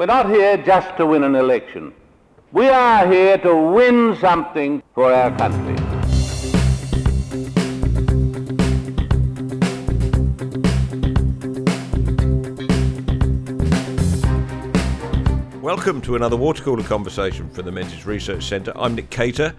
We're not here just to win an election. We are here to win something for our country. Welcome to another water cooler conversation from the Menzies Research Centre. I'm Nick Cater,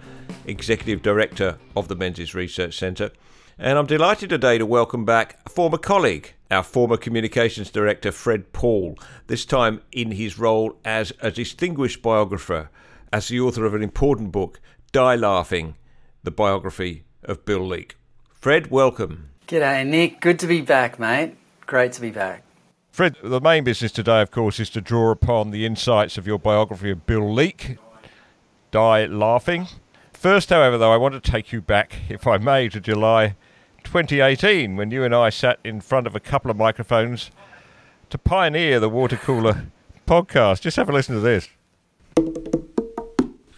Executive Director of the Menzies Research Centre, and I'm delighted today to welcome back a former colleague, our former Communications Director Fred Paul, this time in his role as a distinguished biographer, as the author of an important book, Die Laughing, the biography of Bill Leak. Fred, welcome. G'day, Nick. Good to be back, mate. Great to be back. Fred, the main business today, of course, is to draw upon the insights of your biography of Bill Leak, Die Laughing. First, however, though, I want to take you back, if I may, to July 2018 when you and I sat in front of a couple of microphones to pioneer the Water Cooler podcast. Just have a listen to this.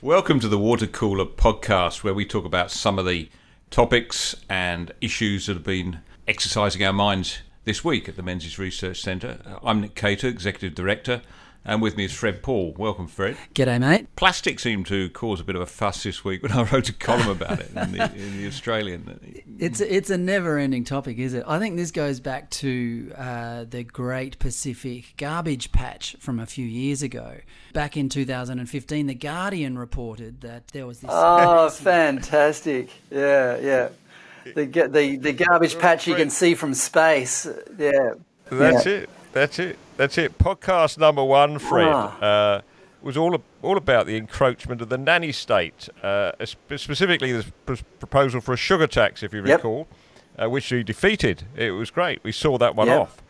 Welcome to the Water Cooler podcast, where we talk about some of the topics and issues that have been exercising our minds this week at the Menzies Research Centre. I'm Nick Cater, Executive Director, and with me is Fred Paul. Welcome, Fred. G'day, mate. Plastic seemed to cause a bit of a fuss this week when I wrote a column about it in the, in the Australian. It's it's a never-ending topic, is it? I think this goes back to uh, the Great Pacific Garbage Patch from a few years ago. Back in 2015, the Guardian reported that there was this. Oh, fantastic! Yeah, yeah. The the the garbage patch you can see from space. Yeah. That's yeah. it. That's it. That's it. Podcast number one, Fred, ah. uh, was all all about the encroachment of the nanny state, uh, specifically the proposal for a sugar tax, if you yep. recall, uh, which we defeated. It was great. We saw that one yep. off.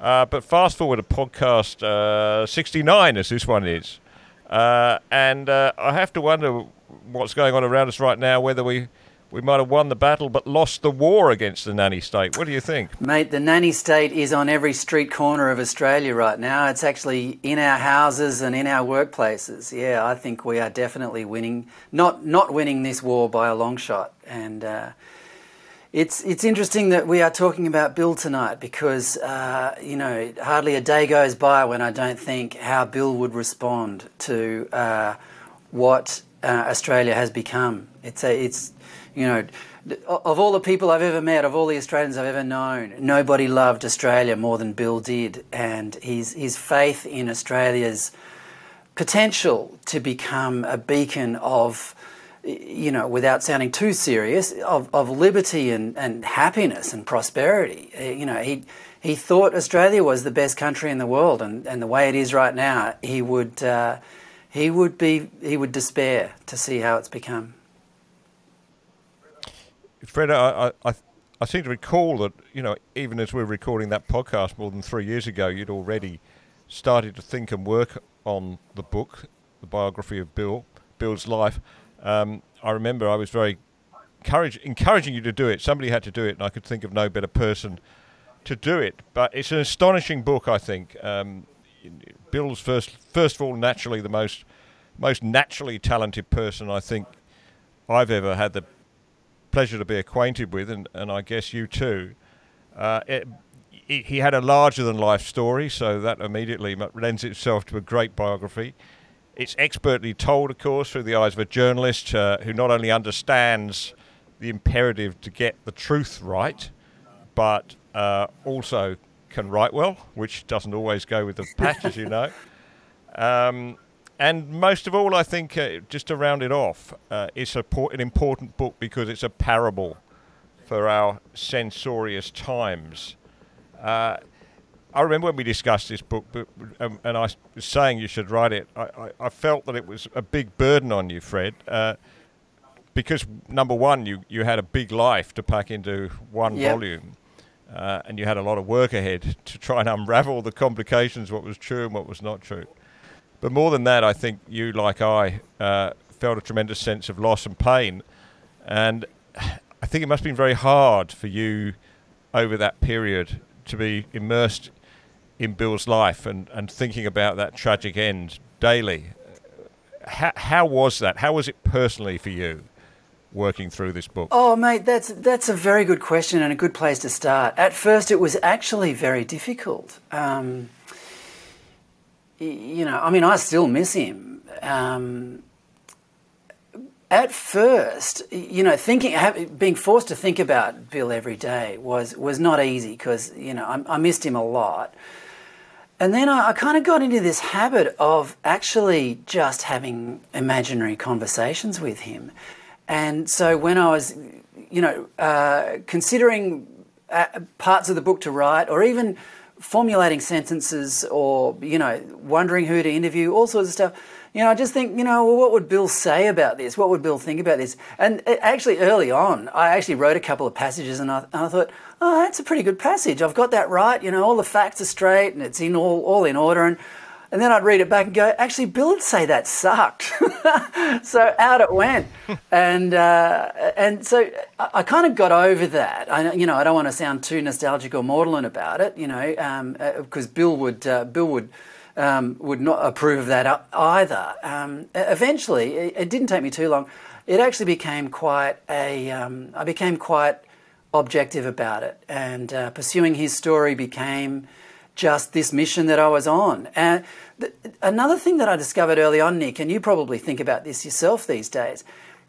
Uh, but fast forward to podcast uh, 69, as this one is, uh, and I have to wonder what's going on around us right now, whether we we might have won the battle but lost the war against the nanny state. What do you think? Mate, the nanny state is on every street corner of Australia right now. It's actually in our houses and in our workplaces. Yeah, I think we are definitely winning, not, not winning this war by a long shot. And uh, it's, it's interesting that we are talking about Bill tonight because, uh, you know, hardly a day goes by when I don't think how Bill would respond to uh, what uh, Australia has become. It's, a, it's you know, of all the people I've ever met, of all the Australians I've ever known, nobody loved Australia more than Bill did. And his, his faith in Australia's potential to become a beacon of, you know, without sounding too serious, of, of liberty and, and happiness and prosperity. Uh, you know, he, he thought Australia was the best country in the world. And, and the way it is right now, he would, uh, he, would be, he would despair to see how it's become. Fred, I, I, I seem to recall that, you know, even as we are recording that podcast more than three years ago, you'd already started to think and work on the book, the biography of Bill, Bill's life. Um, I remember I was very encourage, encouraging you to do it. Somebody had to do it, and I could think of no better person to do it. But it's an astonishing book, I think. Um, Bill's first, first of all, naturally the most, most naturally talented person I think I've ever had the pleasure to be acquainted with, and, and I guess you too. Uh, it, he had a larger than life story, so that immediately lends itself to a great biography. It's expertly told, of course, through the eyes of a journalist uh, who not only understands the imperative to get the truth right, but uh, also can write well, which doesn't always go with the patch, as you know. Um, and most of all, I think, uh, just to round it off, uh, it's a por- an important book because it's a parable for our censorious times. Uh, I remember when we discussed this book, but, um, and I was saying you should write it. I, I, I, felt that it was a big burden on you, Fred, uh, because number one, you, you had a big life to pack into one yep. volume. Uh, and you had a lot of work ahead to try and unravel the complications, what was true and what was not true. But more than that, I think you, like I, uh, felt a tremendous sense of loss and pain. And I think it must have been very hard for you over that period to be immersed in Bill's life and, and thinking about that tragic end daily. How, how was that? How was it personally for you? working through this book? Oh, mate, that's that's a very good question and a good place to start. At first, it was actually very difficult. Um, you know, I mean, I still miss him. Um, at first, you know, thinking, being forced to think about Bill every day was was not easy because you know I, I, missed him a lot. And then I, I kind of got into this habit of actually just having imaginary conversations with him. And so when I was, you know, uh, considering uh, parts of the book to write, or even formulating sentences, or you know, wondering who to interview, all sorts of stuff you know, I just think, you know, well, what would Bill say about this? What would Bill think about this? And uh, actually, early on, I actually wrote a couple of passages and I, and I, thought, oh, that's a pretty good passage. I've got that right. You know, all the facts are straight and it's in all, all in order. And, and then I'd read it back and go, actually, Bill would say that sucked. so out it went. and, uh, and so I, I, kind of got over that. I, you know, I don't want to sound too nostalgic or maudlin about it, you know, because um, uh, Bill would, uh, Bill would, um, would not approve of that either. Um, eventually, it, it, didn't take me too long. It actually became quite a. Um, I became quite objective about it, and uh, pursuing his story became just this mission that I was on. And th- another thing that I discovered early on, Nick, and you probably think about this yourself these days,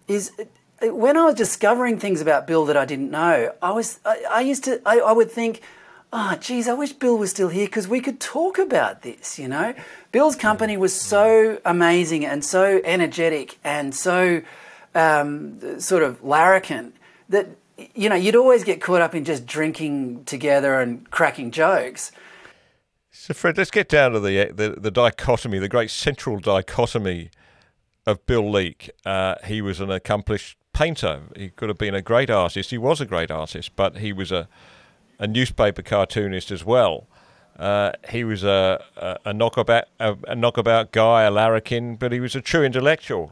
is uh, when I was discovering things about Bill that I didn't know, I was I, I used to I, I would think oh, geez, I wish Bill was still here because we could talk about this, you know? Bill's company was so amazing and so energetic and so um, sort of larrikin that, you know, you'd always get caught up in just drinking together and cracking jokes. So, Fred, let's get down to the, the, the dichotomy, the great central dichotomy of Bill Leak. Uh, he was an accomplished painter. He could have been a great artist. He was a great artist, but he was a a newspaper cartoonist as well. Uh, he was a, a, a knockabout a, a, knockabout guy, a larrikin, but he was a true intellectual.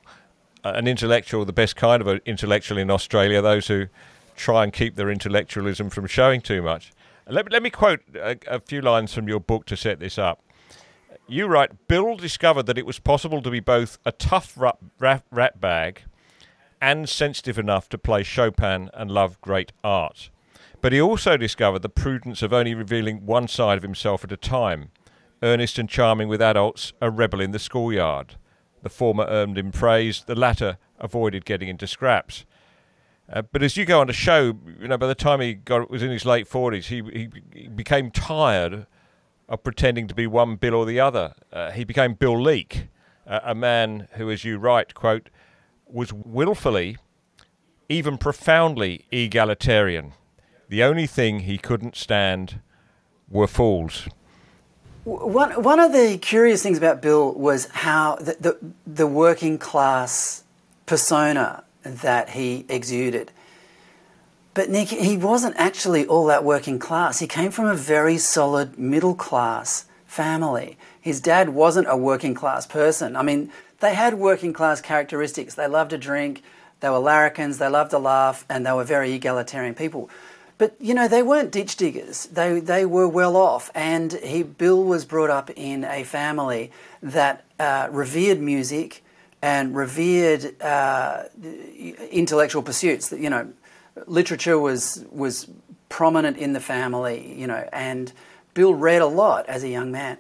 Uh, an intellectual, the best kind of an intellectual in Australia, those who try and keep their intellectualism from showing too much. Let, let me quote a, a few lines from your book to set this up. You write Bill discovered that it was possible to be both a tough rat, rat, rat bag and sensitive enough to play Chopin and love great art. But he also discovered the prudence of only revealing one side of himself at a time. Earnest and charming with adults, a rebel in the schoolyard. The former earned him praise, the latter avoided getting into scraps. Uh, but as you go on to show, you know, by the time he got was in his late forties, he, he, he became tired of pretending to be one Bill or the other. Uh, he became Bill Leak, uh, a man who, as you write, quote, was willfully, even profoundly egalitarian. The only thing he couldn't stand were fools. One, one of the curious things about Bill was how the, the, the working class persona that he exuded. But Nick, he wasn't actually all that working class. He came from a very solid middle class family. His dad wasn't a working class person. I mean, they had working class characteristics. They loved to drink, they were larrikins, they loved to laugh, and they were very egalitarian people. But you know, they weren't ditch diggers. They they were well off, and he Bill was brought up in a family that uh, revered music and revered uh, intellectual pursuits. You know, literature was was prominent in the family. You know, and Bill read a lot as a young man.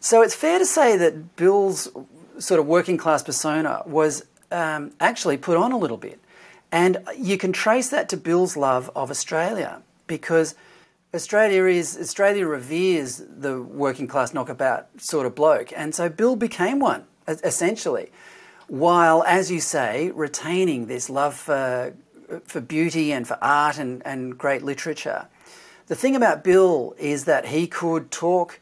So it's fair to say that Bill's sort of working class persona was um, actually put on a little bit. And you can trace that to Bill's love of Australia because Australia is Australia reveres the working class knockabout sort of bloke, and so Bill became one essentially, while as you say retaining this love for for beauty and for art and, and great literature. The thing about Bill is that he could talk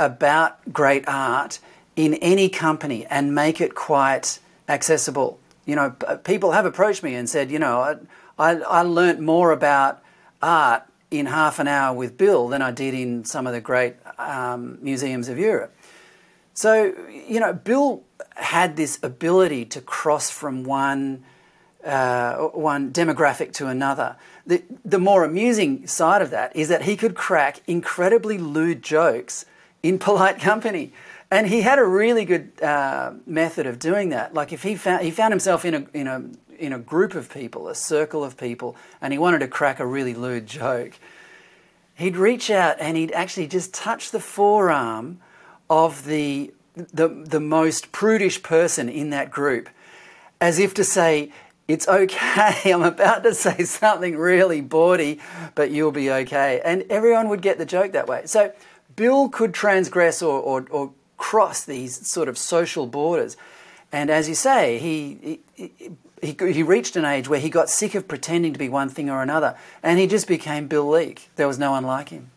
about great art in any company and make it quite accessible you know, people have approached me and said, you know, I, I, learnt more about art in half an hour with Bill than I did in some of the great um, museums of Europe. So, you know, Bill had this ability to cross from one, uh, one demographic to another. The, the more amusing side of that is that he could crack incredibly lewd jokes in polite company and he had a really good uh, method of doing that. Like if he found he found himself in a in a in a group of people, a circle of people, and he wanted to crack a really lewd joke, he'd reach out and he'd actually just touch the forearm of the, the, the most prudish person in that group, as if to say, it's okay, I'm about to say something really bawdy, but you'll be okay. And everyone would get the joke that way. So Bill could transgress or, or, or cross these sort of social borders. And as you say, he, he, he, he, reached an age where he got sick of pretending to be one thing or another, and he just became Bill Leak. There was no one like him.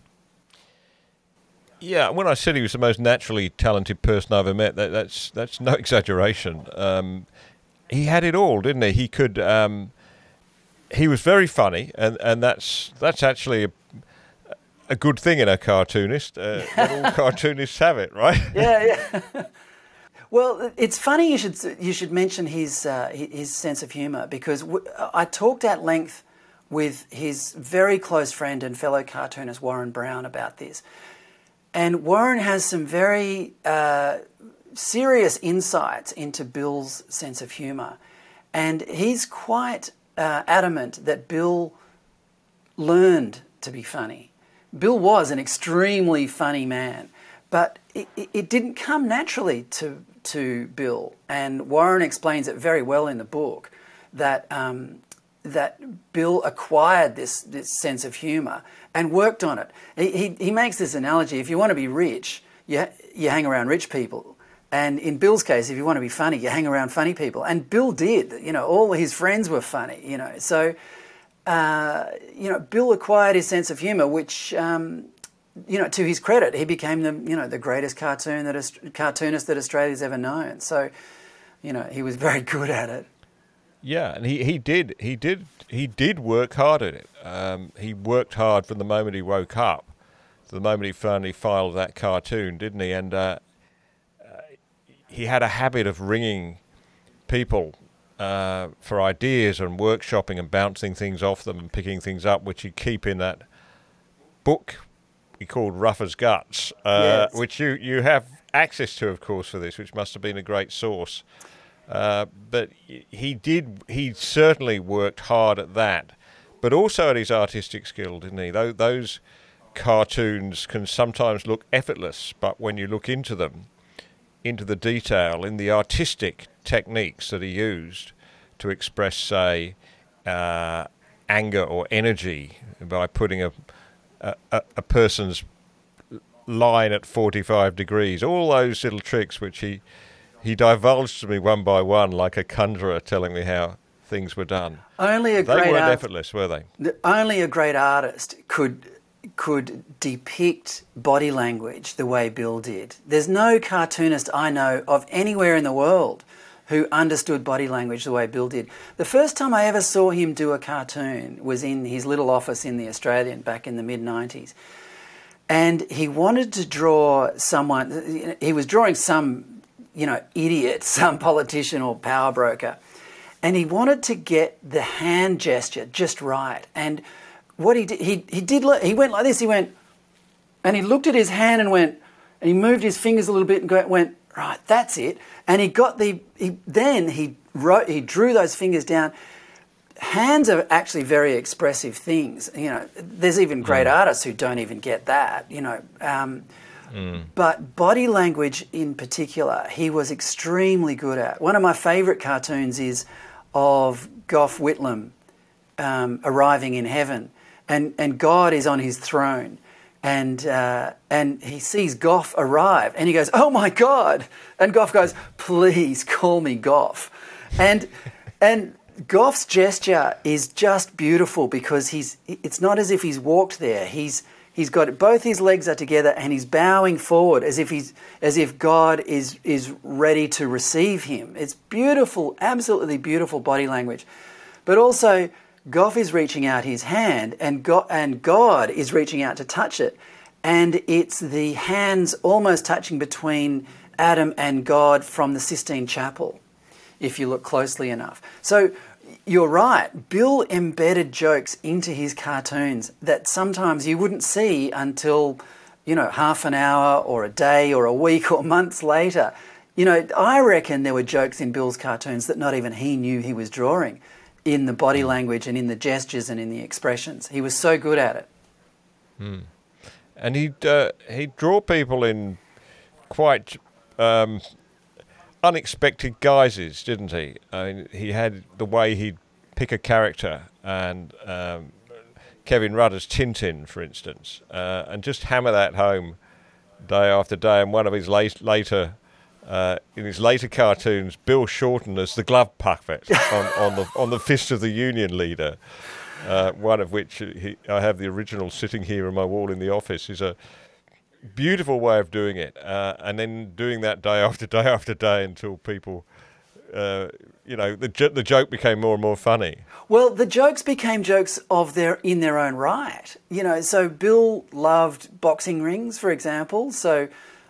Yeah, when I said he was the most naturally talented person I've ever met, that, that's that's no exaggeration. Um, he had it all, didn't he? He could. Um, he was very funny, and, and that's that's actually a, a good thing in a cartoonist. Uh, all cartoonists have it, right? Yeah, yeah. well, it's funny you should you should mention his uh, his sense of humour because w- I talked at length with his very close friend and fellow cartoonist Warren Brown about this, and Warren has some very uh, serious insights into Bill's sense of humour, and he's quite uh, adamant that Bill learned to be funny. Bill was an extremely funny man, but it, it didn't come naturally to, to Bill. And Warren explains it very well in the book that, um, that Bill acquired this, this sense of humour and worked on it. He, he, he, makes this analogy if you want to be rich, you, you hang around rich people. And in Bill's case, if you want to be funny, you hang around funny people. And Bill did. You know, all his friends were funny, you know. So uh, you know, Bill acquired his sense of humour, which, um, you know, to his credit, he became the, you know, the greatest cartoon that cartoonist that Australia's ever known. So, you know, he was very good at it. Yeah, and he, he did he did he did work hard at it. Um, he worked hard from the moment he woke up, to the moment he finally filed that cartoon, didn't he? And uh, uh, he had a habit of ringing people uh, for ideas and workshopping and bouncing things off them and picking things up, which you keep in that book he called Rough as Guts, uh, yes. which you, you have access to, of course, for this, which must have been a great source. Uh, but he did, he certainly worked hard at that, but also at his artistic skill, didn't he? Those cartoons can sometimes look effortless, but when you look into them, into the detail, in the artistic techniques that he used to express, say, uh, anger or energy by putting a, a, a person's line at 45 degrees. All those little tricks which he he divulged to me one by one, like a conjurer telling me how things were done. Only a they great weren't art- effortless, were they? Only a great artist could could depict body language the way Bill did. There's no cartoonist I know of anywhere in the world who understood body language the way Bill did. The first time I ever saw him do a cartoon was in his little office in the Australian back in the mid 90s. And he wanted to draw someone, he was drawing some, you know, idiot, some politician or power broker. And he wanted to get the hand gesture just right. And what he did, he, he did, he went like this, he went, and he looked at his hand and went, and he moved his fingers a little bit and went, right, that's it. And he got the, he, then he wrote, he drew those fingers down. Hands are actually very expressive things. You know, there's even great mm. artists who don't even get that, you know. Um, mm. But body language in particular, he was extremely good at. One of my favourite cartoons is of Gough Whitlam um, arriving in heaven, and, and God is on his throne and uh, and he sees Gough arrive, and he goes, "Oh my God!" And Gough goes, "Please call me Gough," and and Gough's gesture is just beautiful because he's it's not as if he's walked there. He's he's got both his legs are together and he's bowing forward as if he's as if God is is ready to receive him. It's beautiful, absolutely beautiful body language, but also Gough is reaching out his hand, and God, and God is reaching out to touch it. And it's the hands almost touching between Adam and God from the Sistine Chapel, if you look closely enough. So you're right. Bill embedded jokes into his cartoons that sometimes you wouldn't see until, you know, half an hour or a day or a week or months later. You know, I reckon there were jokes in Bill's cartoons that not even he knew he was drawing in the body mm. language and in the gestures and in the expressions. He was so good at it. Mm. And he'd uh, he'd draw people in quite um, unexpected guises, didn't he? I mean, he had the way he'd pick a character, and um, Kevin Rudd as Tintin, for instance, uh, and just hammer that home day after day. And one of his late, later, uh, in his later cartoons, Bill Shorten as the glove puppet on, on the on the fist of the Union leader. Uh, one of which he, I have the original sitting here on my wall in the office is a beautiful way of doing it, uh, and then doing that day after day after day until people, uh, you know, the the joke became more and more funny. Well, the jokes became jokes of their in their own right. You know, so Bill loved boxing rings, for example. So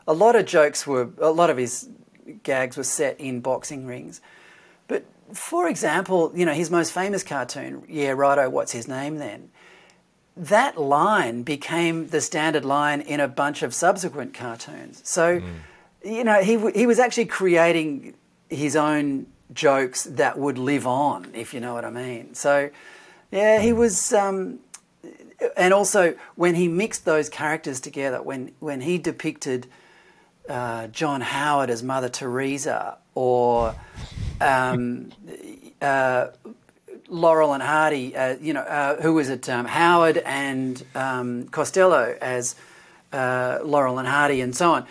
a lot of jokes were a lot of his gags were set in boxing rings. But for example, you know, his most famous cartoon, yeah, righto, what's his name then? That line became the standard line in a bunch of subsequent cartoons. So, mm. you know, he, he was actually creating his own jokes that would live on, if you know what I mean. So, yeah, he mm. was. Um, and also, when he mixed those characters together, when, when he depicted uh, John Howard as Mother Teresa or um, uh, Laurel and Hardy, uh, you know, uh, who was it? Um, Howard and um, Costello as uh, Laurel and Hardy, and so on.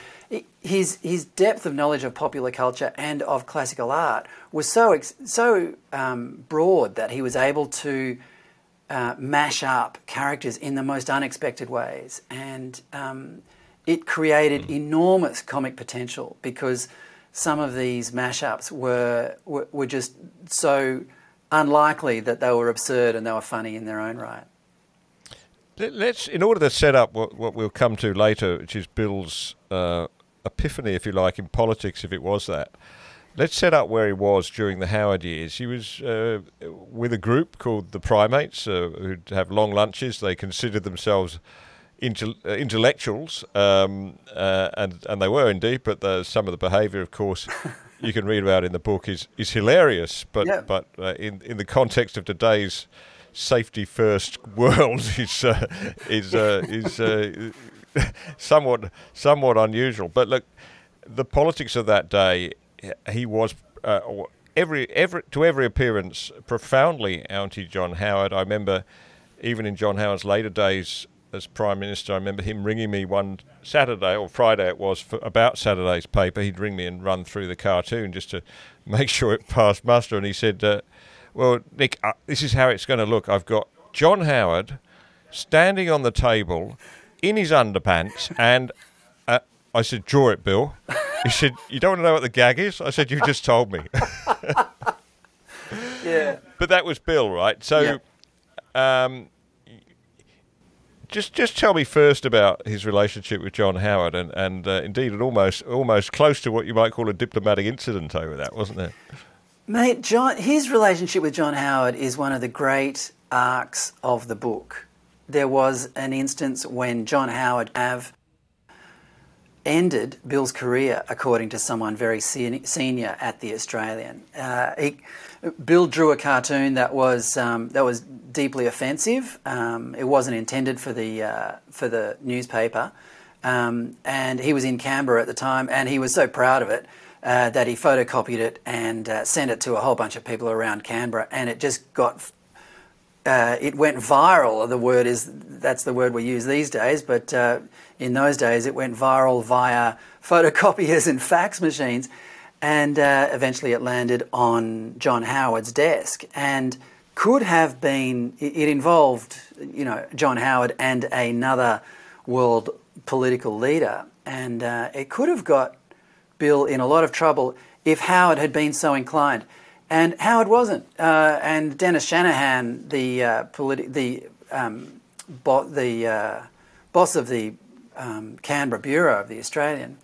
His his depth of knowledge of popular culture and of classical art was so so um, broad that he was able to uh, mash up characters in the most unexpected ways, and um, it created enormous comic potential because some of these mashups were were, were just so unlikely that they were absurd and they were funny in their own right. Let's, in order to set up what, what we'll come to later, which is Bill's uh, epiphany, if you like, in politics, if it was that. Let's set up where he was during the Howard years. He was uh, with a group called the Primates, uh, who'd have long lunches. They considered themselves intel- uh, intellectuals, um, uh, and and they were indeed. But the, some of the behaviour, of course, you can read about in the book is is hilarious, but yeah. but uh, in in the context of today's safety first world is uh, is uh, is uh, somewhat somewhat unusual. But look, the politics of that day, he was. Uh, every every to every appearance, profoundly anti John Howard. I remember, even in John Howard's later days, as Prime Minister, I remember him ringing me one Saturday or Friday it was for about Saturday's paper. He'd ring me and run through the cartoon just to make sure it passed muster. And he said, uh, "Well, Nick, uh, this is how it's going to look. I've got John Howard standing on the table in his underpants, and uh, I said, draw it, Bill." He said, "You don't want to know what the gag is?" I said, "You just told me." yeah. But that was Bill, right? So. Yeah. Um, just just tell me first about his relationship with John Howard, and and uh, indeed, an almost almost close to what you might call a diplomatic incident over that, wasn't there? Mate, John, his relationship with John Howard is one of the great arcs of the book. There was an instance when John Howard have ended Bill's career, according to someone very senior at the Australian. Uh, he, Bill drew a cartoon that was um, that was deeply offensive. Um, it wasn't intended for the uh, for the newspaper, um, and he was in Canberra at the time, and he was so proud of it uh, that he photocopied it and uh, sent it to a whole bunch of people around Canberra, and it just got. Uh, it went viral. The word is that's the word we use these days, but uh, in those days it went viral via photocopiers and fax machines and uh, eventually it landed on John Howard's desk and could have been it involved you know John Howard and another world political leader. And uh, it could have got Bill in a lot of trouble if Howard had been so inclined. And Howard wasn't. Uh, and Dennis Shanahan the uh, politi- the um, bo- the uh, boss of the um, Canberra bureau of the Australian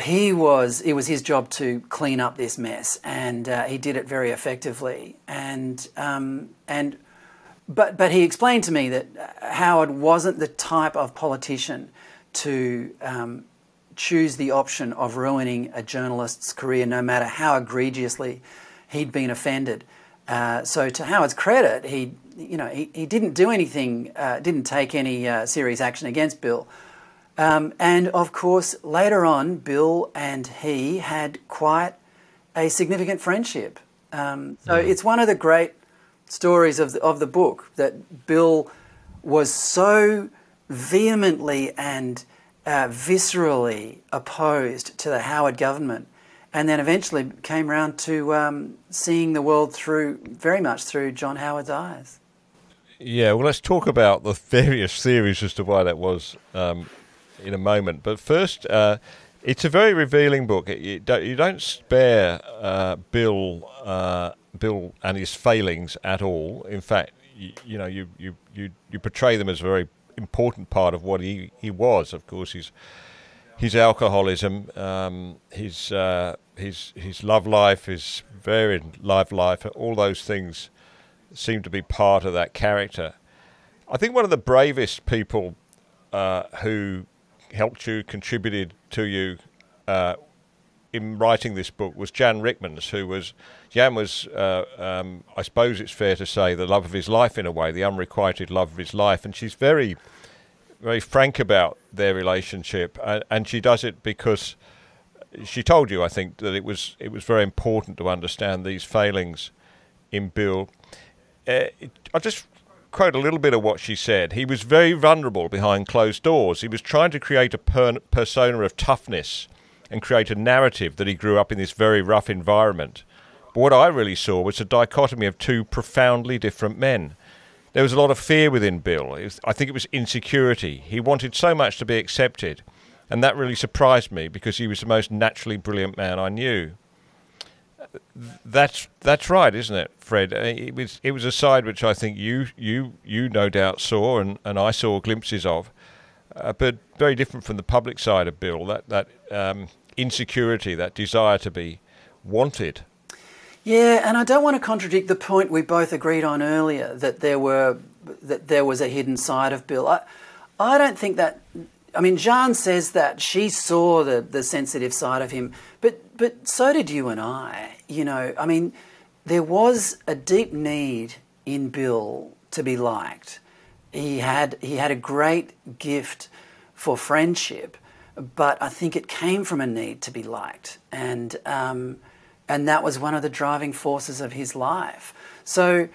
he was it was his job to clean up this mess, and uh, he did it very effectively. And um, and but but he explained to me that Howard wasn't the type of politician to um, choose the option of ruining a journalist's career, no matter how egregiously he'd been offended. Uh, so to Howard's credit, he you know he, he didn't do anything, uh, didn't take any uh, serious action against Bill Um, and of course, later on, Bill and he had quite a significant friendship. Um, so mm. it's one of the great stories of the, of the book that Bill was so vehemently and uh, viscerally opposed to the Howard government, and then eventually came around to um, seeing the world through very much through John Howard's eyes. Yeah, well, let's talk about the various theories as to why that was um, in a moment. But first, uh, it's a very revealing book. You don't, you don't spare uh, Bill, uh, Bill and his failings at all. In fact, you, you know, you, you, you, you portray them as a very important part of what he, he was. Of course, his his alcoholism, um, his uh, his his love life, his varied love life, all those things seem to be part of that character. I think one of the bravest people uh, who helped you, contributed to you uh, in writing this book was Jan Rickmans, who was Jan was, uh, um, I suppose it's fair to say, the love of his life in a way, the unrequited love of his life, and she's very, very frank about their relationship, and, and she does it because she told you, I think, that it was it was very important to understand these failings in Bill. Uh, I just quote a little bit of what she said. He was very vulnerable behind closed doors. He was trying to create a per- persona of toughness and create a narrative that he grew up in this very rough environment. But what I really saw was a dichotomy of two profoundly different men. There was a lot of fear within Bill. Was, I think it was insecurity. He wanted so much to be accepted, and that really surprised me because he was the most naturally brilliant man I knew. That's that's right, isn't it, Fred? Uh, it was it was a side which I think you you you no doubt saw, and, and I saw glimpses of, uh, but very different from the public side of Bill. That that um, insecurity, that desire to be wanted. Yeah, and I don't want to contradict the point we both agreed on earlier that there were that there was a hidden side of Bill. I, I don't think that. I mean, Jean says that she saw the, the sensitive side of him, but but so did you and I. You know, I mean, there was a deep need in Bill to be liked. He had he had a great gift for friendship, but I think it came from a need to be liked, and um, and that was one of the driving forces of his life. So,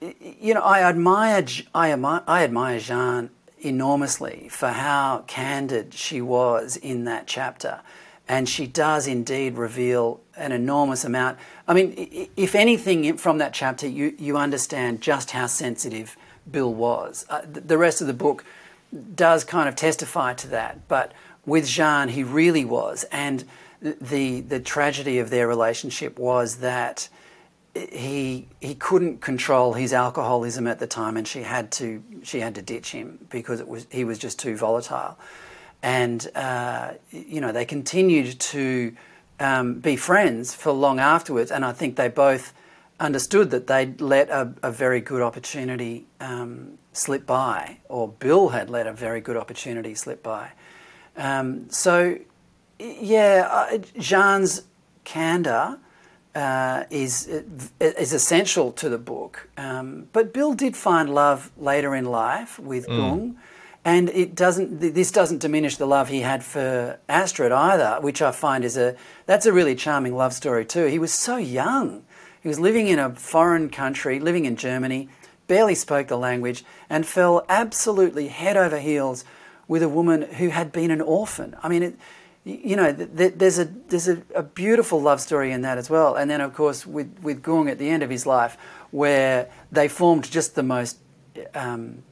you know, I admire I admire, I admire Jean enormously for how candid she was in that chapter and she does indeed reveal an enormous amount. I mean, if anything from that chapter, you, you understand just how sensitive Bill was. Uh, the rest of the book does kind of testify to that, but with Jean, he really was. And the, the tragedy of their relationship was that he he couldn't control his alcoholism at the time, and she had to she had to ditch him because it was he was just too volatile and uh, you know they continued to um, be friends for long afterwards. And I think they both understood that they'd let a, a very good opportunity um, slip by, or Bill had let a very good opportunity slip by. Um, so, yeah, uh, Jean's candor. Uh, is is essential to the book, um, but Bill did find love later in life with mm. Gung, and it doesn't. This doesn't diminish the love he had for Astrid either, which I find is a that's a really charming love story too. He was so young. He was living in a foreign country, living in Germany, barely spoke the language, and fell absolutely head over heels with a woman who had been an orphan. I mean, it, you know, there's a there's a, a, beautiful love story in that as well. And then, of course, with with Gung at the end of his life, where they formed just the most um,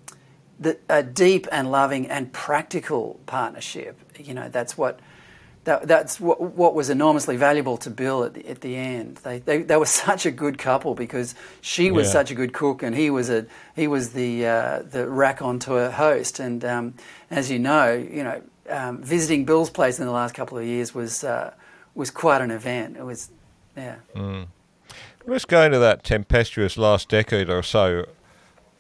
the, a deep and loving and practical partnership. You know, that's what that, that's what, what was enormously valuable to Bill at the, at the end. They, they, they were such a good couple because she was yeah. such a good cook and he was a he was the uh, the raconteur host. And um, as you know, you know, um, visiting Bill's place in the last couple of years was uh, was quite an event. It was, yeah. Mm. Let's go into that tempestuous last decade or so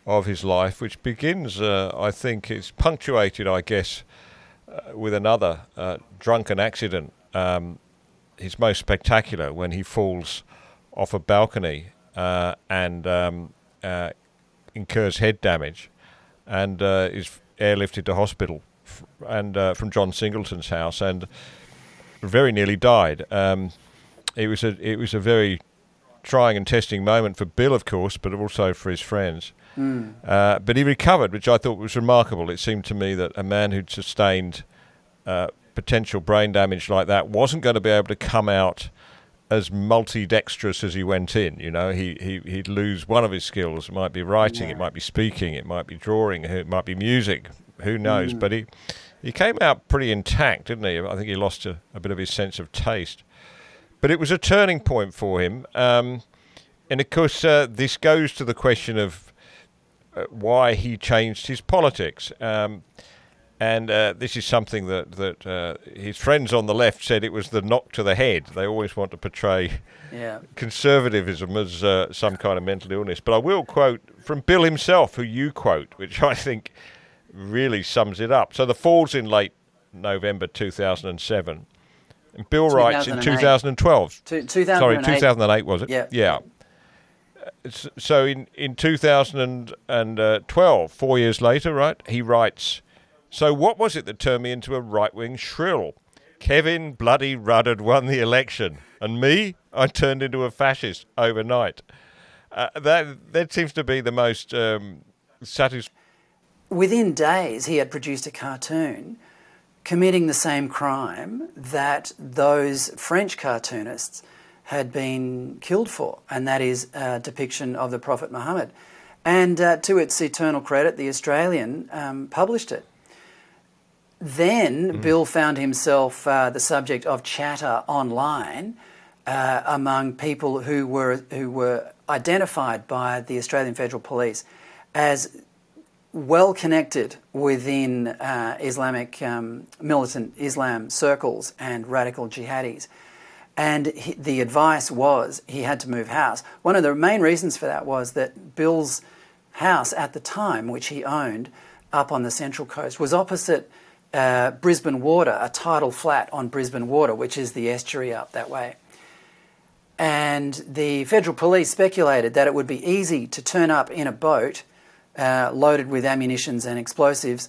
of his life, which begins, uh, I think, it's punctuated, I guess, uh, with another uh, drunken accident. Um, his most spectacular when he falls off a balcony uh, and um, uh, incurs head damage and is airlifted to hospital and uh, from John Singleton's house, and very nearly died. Um, it was a it was a very trying and testing moment for Bill, of course, but also for his friends. Mm. Uh, but he recovered, which I thought was remarkable. It seemed to me that a man who'd sustained uh, potential brain damage like that wasn't going to be able to come out as multi-dexterous as he went in. You know, he, he he'd lose one of his skills. It might be writing, yeah. it might be speaking, it might be drawing, it might be music. Who knows? Mm. But he he came out pretty intact, didn't he? I think he lost a, a bit of his sense of taste. But it was a turning point for him. Um, and of course, uh, this goes to the question of uh, why he changed his politics. Um, and uh, this is something that that uh, his friends on the left said it was the knock to the head. They always want to portray yeah. conservatism as uh, some kind of mental illness. But I will quote from Bill himself, who you quote, which I think really sums it up. So the fall's in late November 2007. And Bill writes in 2012. Two, 2008. Sorry, 2008 was it? Yeah. Yeah. So in, in 2012, four years later, right, he writes, So what was it that turned me into a right wing shrill? Kevin Bloody Rudd had won the election. And me, I turned into a fascist overnight. Uh, that, that seems to be the most um, satisfying. Within days, he had produced a cartoon committing the same crime that those French cartoonists had been killed for, and that is a depiction of the Prophet Muhammad. And uh, to its eternal credit, the Australian um, published it. Then mm. Bill found himself uh, the subject of chatter online uh, among people who were who were identified by the Australian Federal Police as well connected within uh, Islamic um, militant Islam circles and radical jihadis. And he, the advice was he had to move house. One of the main reasons for that was that Bill's house at the time, which he owned up on the Central Coast, was opposite uh, Brisbane Water, a tidal flat on Brisbane Water, which is the estuary up that way. And the federal police speculated that it would be easy to turn up in a boat uh, loaded with ammunitions and explosives,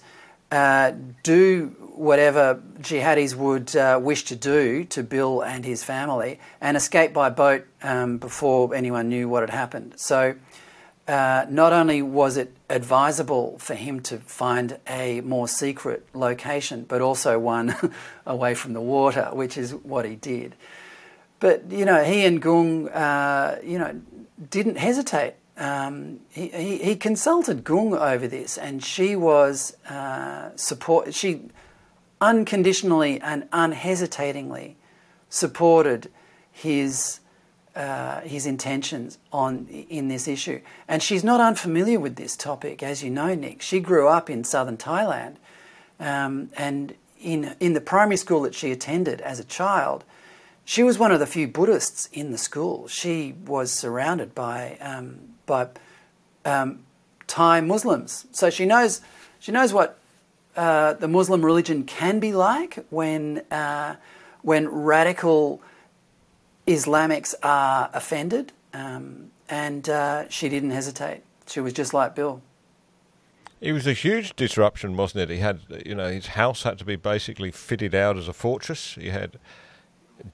uh, do whatever jihadis would uh, wish to do to Bill and his family, and escape by boat um, before anyone knew what had happened. So, uh, not only was it advisable for him to find a more secret location, but also one away from the water, which is what he did. But you know, he and Gung, uh, you know, didn't hesitate um, he, he, he, consulted Gung over this, and she was uh, support. She unconditionally and unhesitatingly supported his uh, his intentions on in this issue. And she's not unfamiliar with this topic, as you know, Nick. She grew up in southern Thailand, um, and in in the primary school that she attended as a child, she was one of the few Buddhists in the school. She was surrounded by um, by um, Thai Muslims. So she knows she knows what uh, the Muslim religion can be like when uh, when radical Islamics are offended, um, and uh, she didn't hesitate. She was just like Bill. It was a huge disruption, wasn't it? He had, you know, his house had to be basically fitted out as a fortress. He had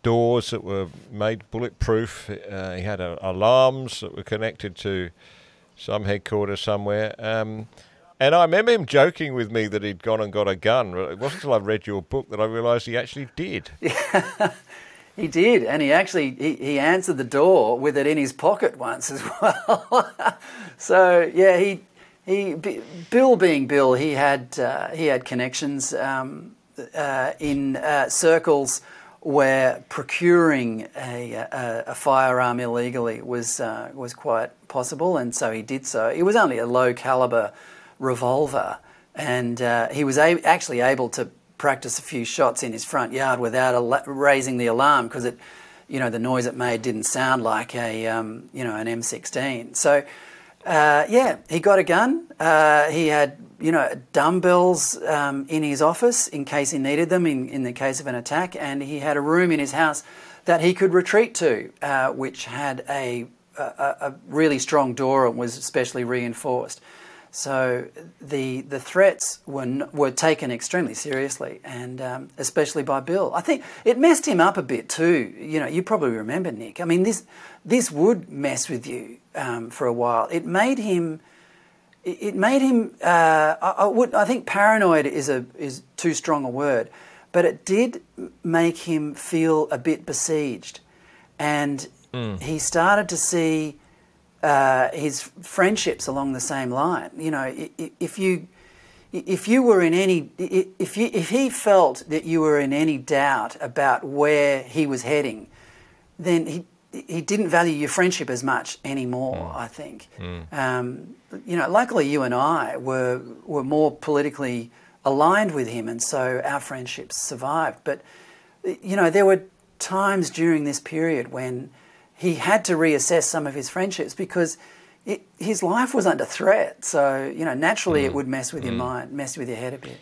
doors that were made bulletproof. Uh, he had alarms that were connected to some headquarters somewhere. Um, and I remember him joking with me that he'd gone and got a gun. It wasn't until I read your book that I realised he actually did. He did, and he actually he, he answered the door with it in his pocket once as well. so yeah, he he Bill being Bill, he had uh, he had connections um, uh, in uh, circles where procuring a, a, a firearm illegally was uh, was quite possible, and so he did so. It was only a low caliber revolver, and uh, he was a- actually able to practice a few shots in his front yard without al- raising the alarm because it, you know, the noise it made didn't sound like a um, you know an M16. So. Uh, yeah, he got a gun. Uh, he had you know, dumbbells um, in his office in case he needed them in, in the case of an attack, and he had a room in his house that he could retreat to, uh, which had a, a, a, really strong door and was especially reinforced. So the the threats were were taken extremely seriously, and um, especially by Bill. I think it messed him up a bit too. You know, you probably remember Nick. I mean, this this would mess with you um, for a while. It made him. It made him. Uh, I, I, would. I think paranoid is a is too strong a word, but it did make him feel a bit besieged, and mm. he started to see uh, his friendships along the same line. You know, if you if you were in any if you if he felt that you were in any doubt about where he was heading, then he he didn't value your friendship as much anymore. Mm. I think. Mm. Um, you know, luckily you and I were were more politically aligned with him, and so our friendships survived. But you know, there were times during this period when he had to reassess some of his friendships because it, his life was under threat. So you know, naturally, mm. it would mess with mm. your mind, mess with your head a bit.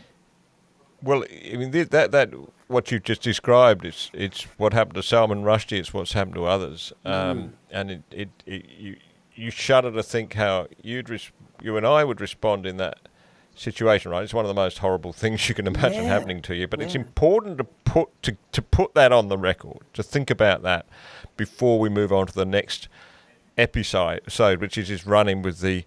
Well, I mean that that what you've just described is it's what happened to Salman Rushdie. It's what's happened to others, um, mm. and it, it, it, you you shudder to think how you'd res- you and I would respond in that situation. Right, it's one of the most horrible things you can imagine yeah. happening to you. But yeah. it's important to put to, to put that on the record, to think about that before we move on to the next episode, which is his running with the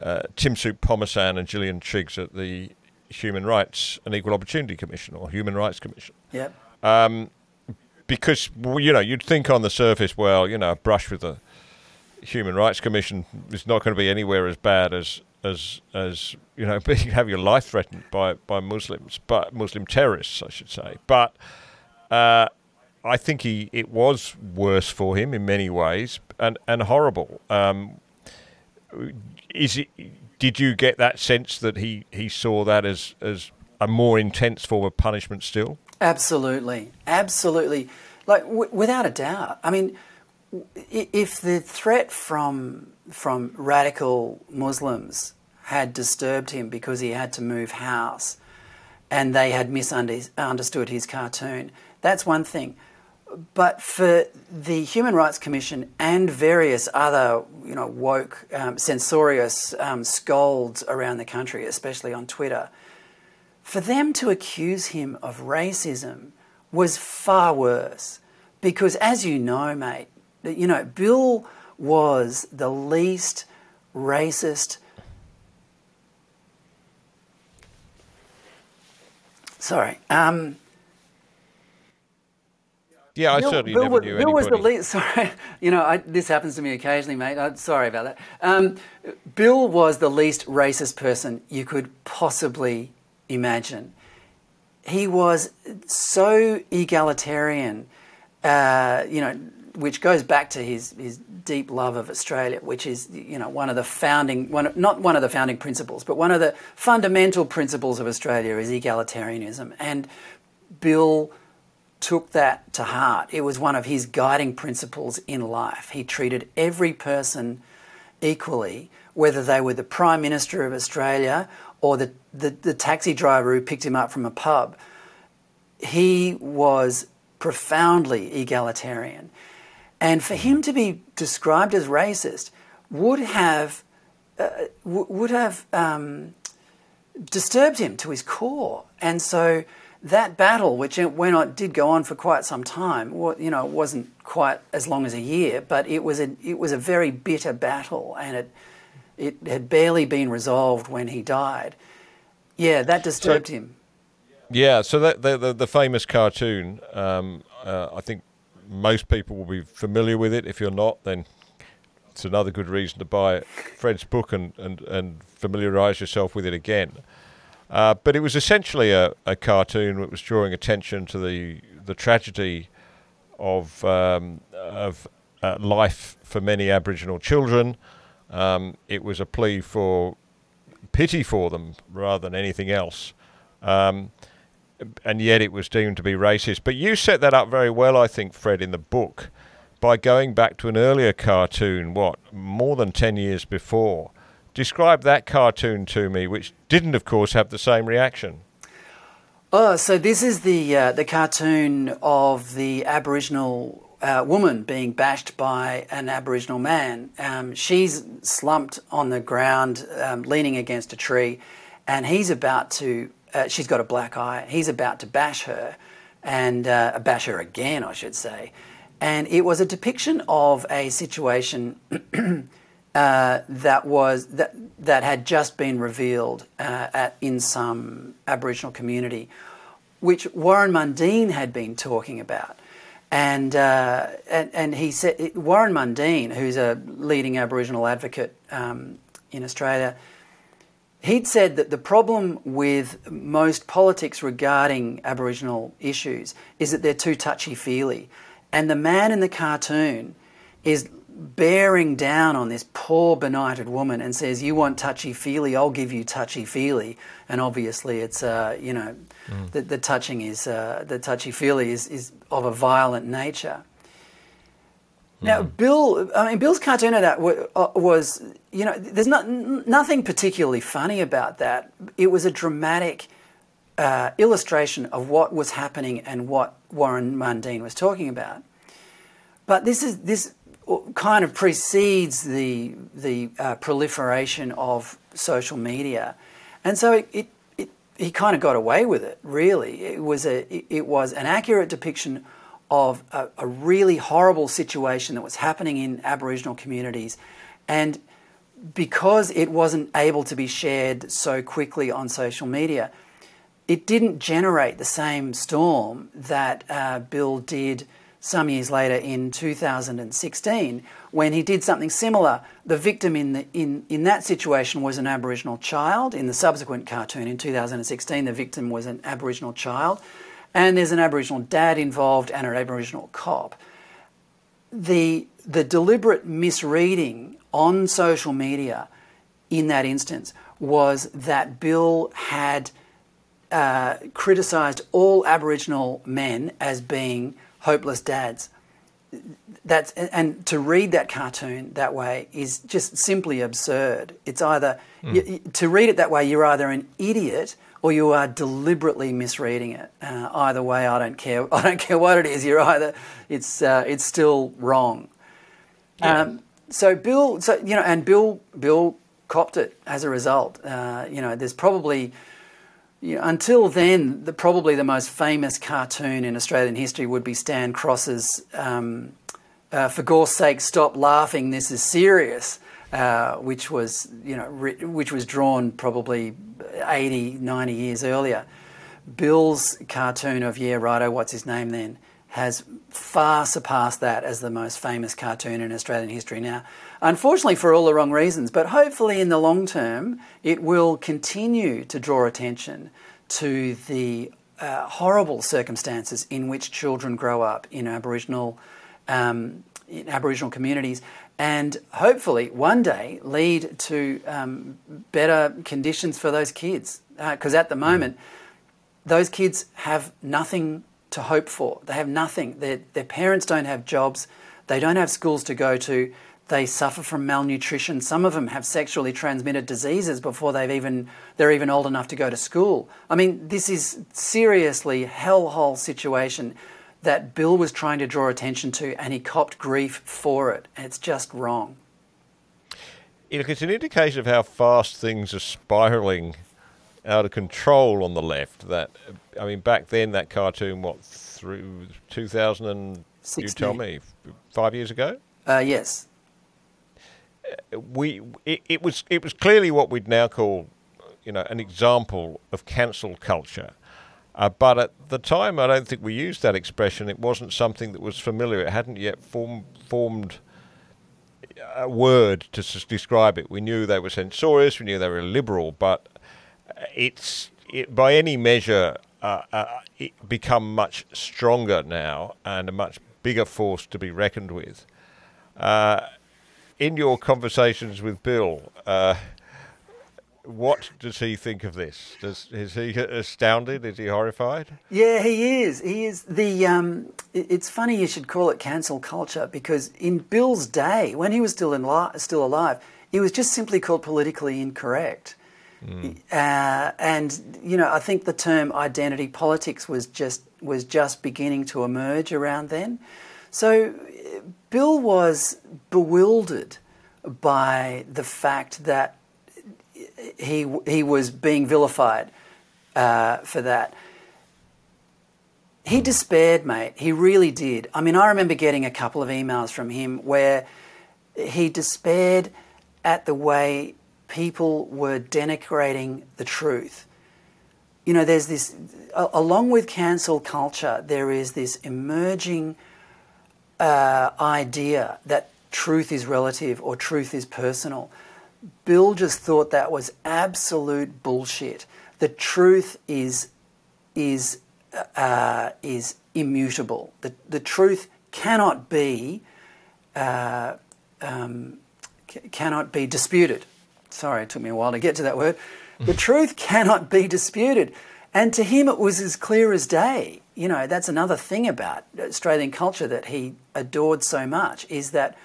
uh, Tim Soutphommasane and Gillian Triggs at the Human Rights and Equal Opportunity Commission or Human Rights Commission. Yep. Um, because you know you'd think on the surface, well, you know, a brush with the Human Rights Commission is not going to be anywhere as bad as as as you know, being have your life threatened by by Muslims, but Muslim terrorists, I should say. But uh, I think he it was worse for him in many ways and and horrible. Um, is it? Did you get that sense that he, he saw that as as a more intense form of punishment still? Absolutely, absolutely, like w- without a doubt. I mean, if the threat from from radical Muslims had disturbed him because he had to move house, and they had misunderstood his cartoon, that's one thing. But for the Human Rights Commission and various other, you know, woke, um, censorious um, scolds around the country, especially on Twitter, for them to accuse him of racism was far worse. Because as you know, mate, you know, Bill was the least racist. Sorry. Um, yeah, I Bill, certainly Bill never was, knew Bill was the least. Sorry, you know, I, this happens to me occasionally, mate. I'm sorry about that. Um, Bill was the least racist person you could possibly imagine. He was so egalitarian, uh, you know, which goes back to his, his deep love of Australia, which is you know one of the founding one not one of the founding principles, but one of the fundamental principles of Australia is egalitarianism, and Bill took that to heart. It was one of his guiding principles in life. He treated every person equally, whether they were the Prime Minister of Australia or the, the, the, taxi driver who picked him up from a pub. He was profoundly egalitarian. And for him to be described as racist would have, uh, w- would have um, disturbed him to his core. And so that battle, which went on, did go on for quite some time, you know, it wasn't quite as long as a year, but it was a, it was a very bitter battle, and it, it had barely been resolved when he died. Yeah, that disturbed so, him. Yeah, so that the the, the famous cartoon, um, uh, I think most people will be familiar with it. If you're not, then it's another good reason to buy Fred's book and, and, and familiarise yourself with it again. Uh, but it was essentially a, a cartoon that was drawing attention to the the tragedy of um, of uh, life for many Aboriginal children. Um, it was a plea for pity for them rather than anything else. Um, and yet it was deemed to be racist. But you set that up very well, I think, Fred, in the book, by going back to an earlier cartoon, what, more than 10 years before, Describe that cartoon to me, which didn't, of course, have the same reaction. Oh, so this is the uh, the cartoon of the Aboriginal uh, woman being bashed by an Aboriginal man. Um, she's slumped on the ground, um, leaning against a tree, and he's about to. Uh, she's got a black eye. He's about to bash her, and uh, bash her again, I should say. And it was a depiction of a situation uh, that was that that had just been revealed uh, at, in some Aboriginal community, which Warren Mundine had been talking about. And, uh, and, and he said, Warren Mundine, who's a leading Aboriginal advocate um, in Australia, he'd said that the problem with most politics regarding Aboriginal issues is that they're too touchy feely. And the man in the cartoon is bearing down on this poor benighted woman and says, "You want touchy feely? I'll give you touchy feely." And obviously, it's uh, you know, mm. the, the, touching is uh, the touchy feely is, is of a violent nature. Now, Bill, I mean, Bill's cartoon of that uh, was, you know, there's not nothing particularly funny about that. It was a dramatic uh, illustration of what was happening and what Warren Mundine was talking about. But this is this kind of precedes the the uh, proliferation of social media, and so it, it, it, he kind of got away with it. Really, it was a it was an accurate depiction of a, a really horrible situation that was happening in Aboriginal communities, and because it wasn't able to be shared so quickly on social media, it didn't generate the same storm that uh, Bill did some years later in 2016 when he did something similar. The victim in, the, in, in that situation was an Aboriginal child. In the subsequent cartoon in 2016, the victim was an Aboriginal child. And there's an Aboriginal dad involved and an Aboriginal cop. The, the deliberate misreading on social media in that instance was that Bill had uh, criticised all Aboriginal men as being hopeless dads. That's and to read that cartoon that way is just simply absurd. It's either mm. you, to read it that way, you're either an idiot or you are deliberately misreading it. Uh, either way, I don't care. I don't care what it is. You're either it's uh, it's still wrong. Yeah. Um, so Bill, so you know, and Bill Bill copped it as a result. Uh, you know, there's probably yeah, until then, the, probably the most famous cartoon in Australian history would be Stan Cross's um, uh, "For Gore's sake, stop laughing! This is serious," uh, which was you know ri- which was drawn probably 80, 90 years earlier. Bill's cartoon of "Yeah, righto, what's his name then?" has far surpassed that as the most famous cartoon in Australian history now. Unfortunately, for all the wrong reasons, but hopefully in the long term, it will continue to draw attention to the uh, horrible circumstances in which children grow up in Aboriginal, um, in Aboriginal communities and hopefully one day lead to um, better conditions for those kids. Because uh, at the moment, those kids have nothing to hope for. They have nothing. Their, their parents don't have jobs. They don't have schools to go to. They suffer from malnutrition. Some of them have sexually transmitted diseases before they've even they're even old enough to go to school. I mean, this is seriously hellhole situation that Bill was trying to draw attention to, and he copped grief for it. And it's just wrong. look, it's an indication of how fast things are spiraling out of control on the left. That I mean, back then that cartoon, what through 2000 and you tell me, five years ago. Uh, yes. We it, it was it was clearly what we'd now call, you know, an example of cancel culture. Uh, but at the time, I don't think we used that expression. It wasn't something that was familiar. It hadn't yet form, formed a word to s- describe it. We knew they were censorious, we knew they were liberal, but it's it, by any measure uh, uh, become much stronger now and a much bigger force to be reckoned with. Uh, in your conversations with Bill, uh, what does he think of this? Does is he astounded? Is he horrified? Yeah, he is. He is the. Um, it's funny you should call it cancel culture because in Bill's day, when he was still in li- still alive, it was just simply called politically incorrect. Mm. Uh, and you know, I think the term identity politics was just was just beginning to emerge around then. So Bill was bewildered by the fact that he he was being vilified uh, for that. He despaired, mate. He really did. I mean, I remember getting a couple of emails from him where he despaired at the way people were denigrating the truth. You know, there's this, along with cancel culture, there is this emerging uh, idea that truth is relative or truth is personal. Bill just thought that was absolute bullshit. The truth is is uh, is immutable. The the truth cannot be uh, um, c- cannot be disputed. Sorry, it took me a while to get to that word. The truth cannot be disputed, and to him it was as clear as day. You know, that's another thing about Australian culture that he adored so much is that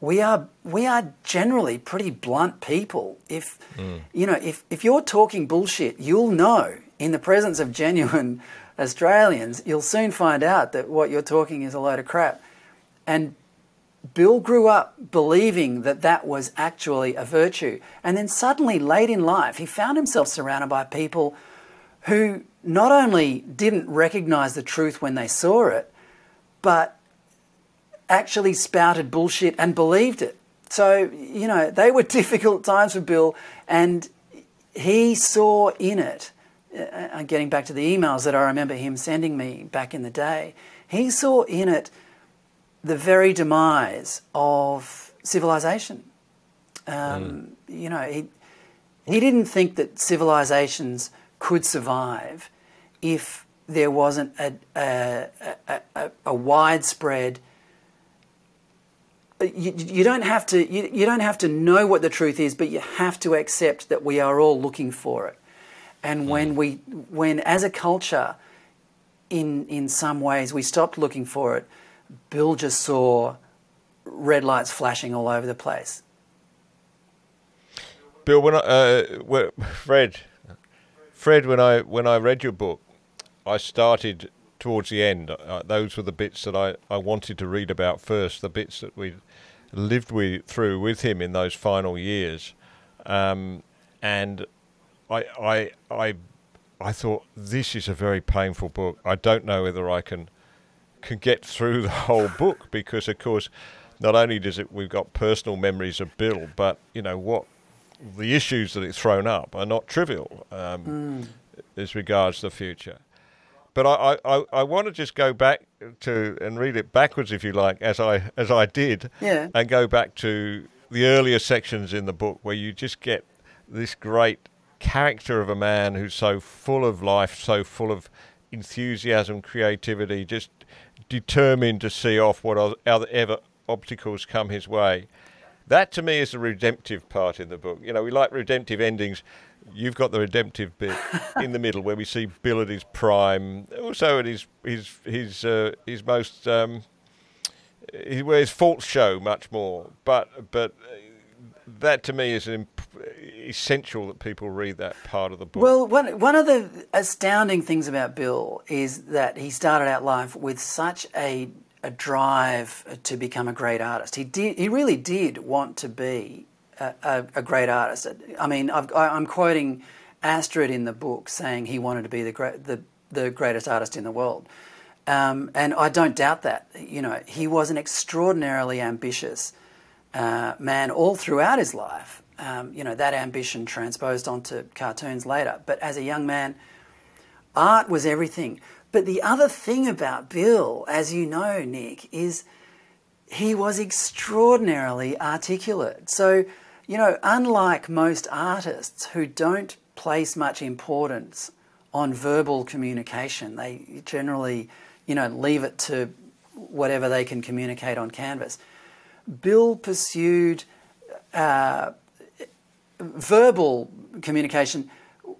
we are we are generally pretty blunt people. If mm. you know, if, if you're talking bullshit, you'll know in the presence of genuine Australians, you'll soon find out that what you're talking is a load of crap. And Bill grew up believing that that was actually a virtue. And then suddenly, late in life, he found himself surrounded by people who not only didn't recognize the truth when they saw it, but actually spouted bullshit and believed it. So, you know, they were difficult times for Bill, and he saw in it, uh, getting back to the emails that I remember him sending me back in the day, he saw in it the very demise of civilization. Um, mm. You know, he, he didn't think that civilizations could survive if there wasn't a, a, a, a widespread you, you don't have to you, you don't have to know what the truth is, but you have to accept that we are all looking for it. And mm. when we when as a culture, in in some ways we stopped looking for it, Bill just saw red lights flashing all over the place. Bill, when I, uh, Fred, Fred, when I when I read your book, I started towards the end. Uh, those were the bits that I, I wanted to read about first, the bits that we lived with, through with him in those final years. Um, and I, I, I, I thought this is a very painful book. I don't know whether I can can get through the whole book because, of course, not only does it we've got personal memories of Bill, but you know what the issues that it's thrown up are not trivial um, mm. as regards the future. But I, I, I want to just go back to and read it backwards, if you like, as I as I did, yeah. and go back to the earlier sections in the book where you just get this great character of a man who's so full of life, so full of enthusiasm, creativity, just determined to see off what other obstacles come his way. That to me is the redemptive part in the book. You know, we like redemptive endings you've got the redemptive bit in the middle where we see Bill at his prime, also at his his his uh, his most um, where his faults show much more. But but that to me is imp- essential that people read that part of the book. Well, one one of the astounding things about Bill is that he started out life with such a a drive to become a great artist. He did. He really did want to be a, a great artist. I mean, i am quoting Astrid in the book saying he wanted to be the great, the, the greatest artist in the world. Um, and I don't doubt that. You know, he was an extraordinarily ambitious uh, man all throughout his life. Um, you know, that ambition transposed onto cartoons later. But as a young man, art was everything. But the other thing about Bill, as you know, Nick, is he was extraordinarily articulate. So you know, unlike most artists who don't place much importance on verbal communication, they generally, you know, leave it to whatever they can communicate on canvas. Bill pursued uh, verbal communication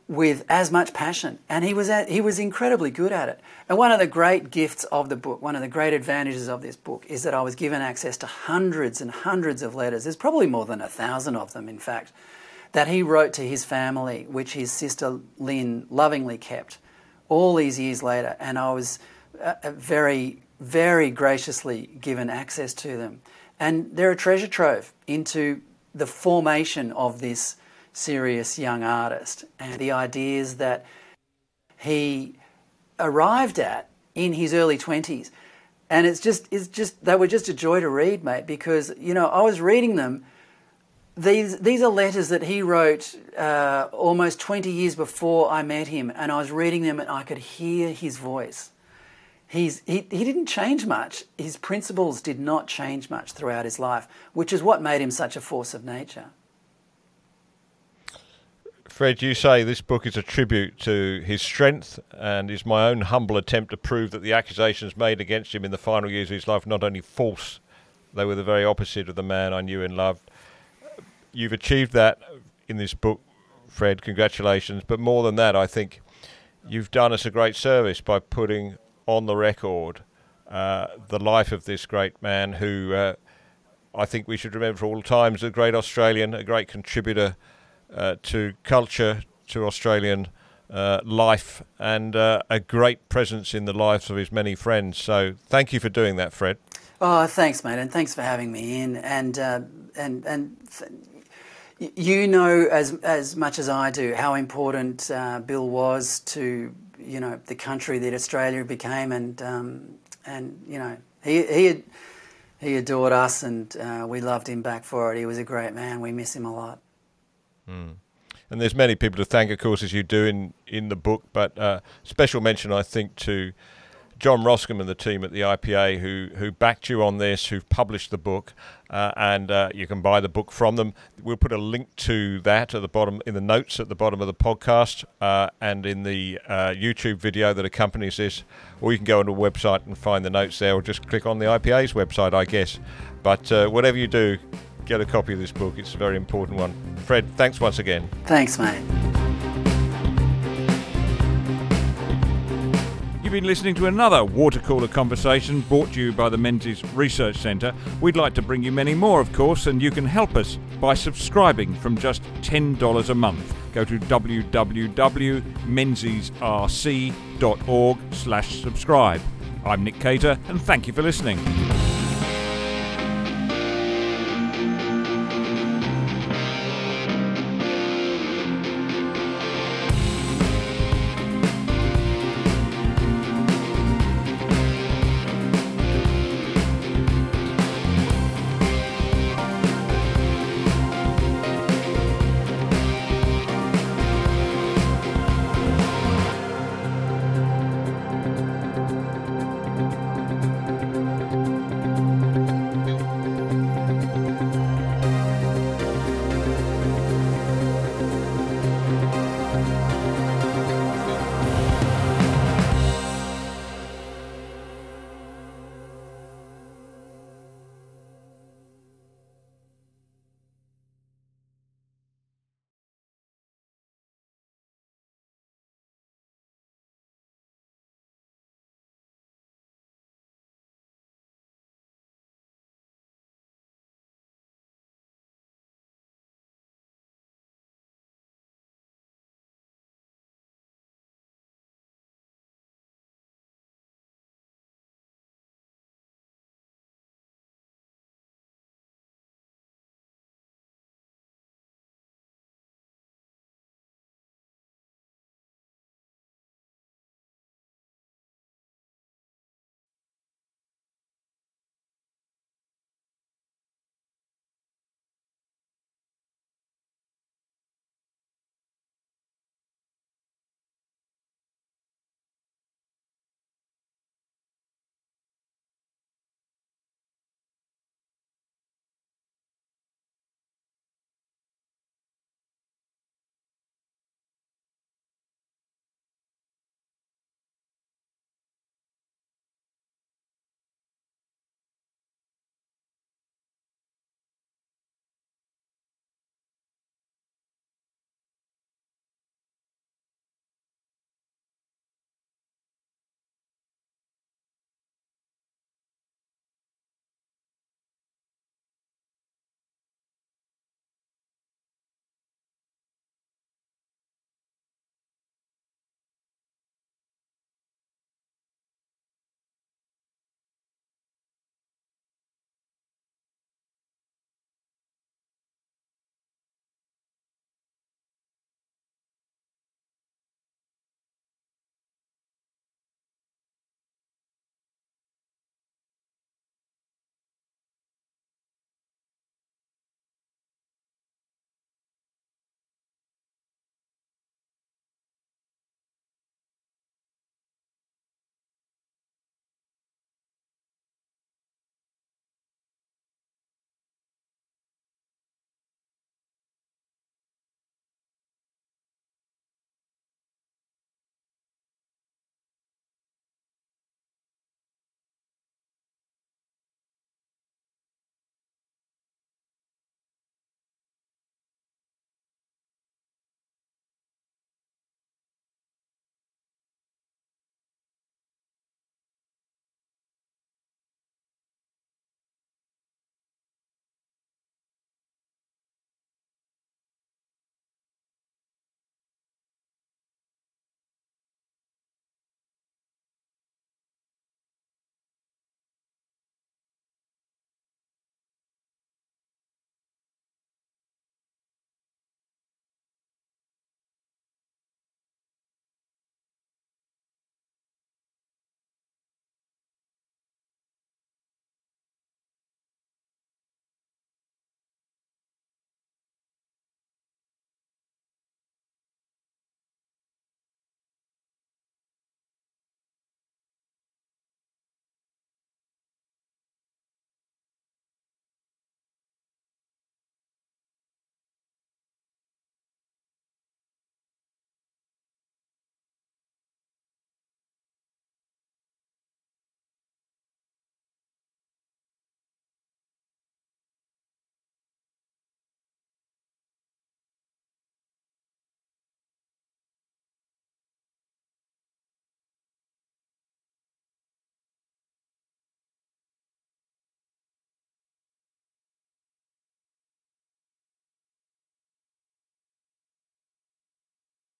with as much passion, and he was at, he was incredibly good at it. And one of the great gifts of the book, one of the great advantages of this book, is that I was given access to hundreds and hundreds of letters. There's probably more than a thousand of them, in fact, that he wrote to his family, which his sister Lynn lovingly kept all these years later. And I was uh, uh very very graciously given access to them. And they're a treasure trove into the formation of this serious young artist and the ideas that he arrived at in his early 20s. And it's just, it's just, they were just a joy to read, mate, because, you know, I was reading them. These, these are letters that he wrote uh, almost 20 years before I met him, and I was reading them and I could hear his voice. He's, he, he didn't change much. His principles did not change much throughout his life, which is what made him such a force of nature. Fred, you say this book is a tribute to his strength and is my own humble attempt to prove that the accusations made against him in the final years of his life not only false, they were the very opposite of the man I knew and loved. You've achieved that in this book, Fred. Congratulations. But more than that, I think you've done us a great service by putting on the record uh, the life of this great man who uh, I think we should remember for all times a great Australian, a great contributor to culture, to Australian uh, life, and uh, a great presence in the lives of his many friends. So thank you for doing that, Fred. Oh, thanks, mate, and thanks for having me in. And uh, and and th- you know as as much as I do how important Bill was to you know the country that Australia became, and um, and you know he he he adored us, and uh, we loved him back for it. He was a great man. We miss him a lot. Mm. And there's many people to thank, of course, as you do in in the book. But uh, special mention, I think, to John Roskam and the team at the IPA who who backed you on this, who've published the book, uh, and uh, you can buy the book from them. We'll put a link to that at the bottom in the notes at the bottom of the podcast uh, and in the uh, YouTube video that accompanies this, or you can go onto the website and find the notes there, or just click on the IPA's website, I guess. But uh, whatever you do, get a copy of this book. It's a very important one. Fred, thanks once again. Thanks, mate. You've been listening to another water cooler conversation brought to you by the Menzies Research Centre. We'd like to bring you many more, of course, and you can help us by subscribing from just $10 a month. Go to www.menziesrc.org slash subscribe. I'm Nick Cater, and thank you for listening.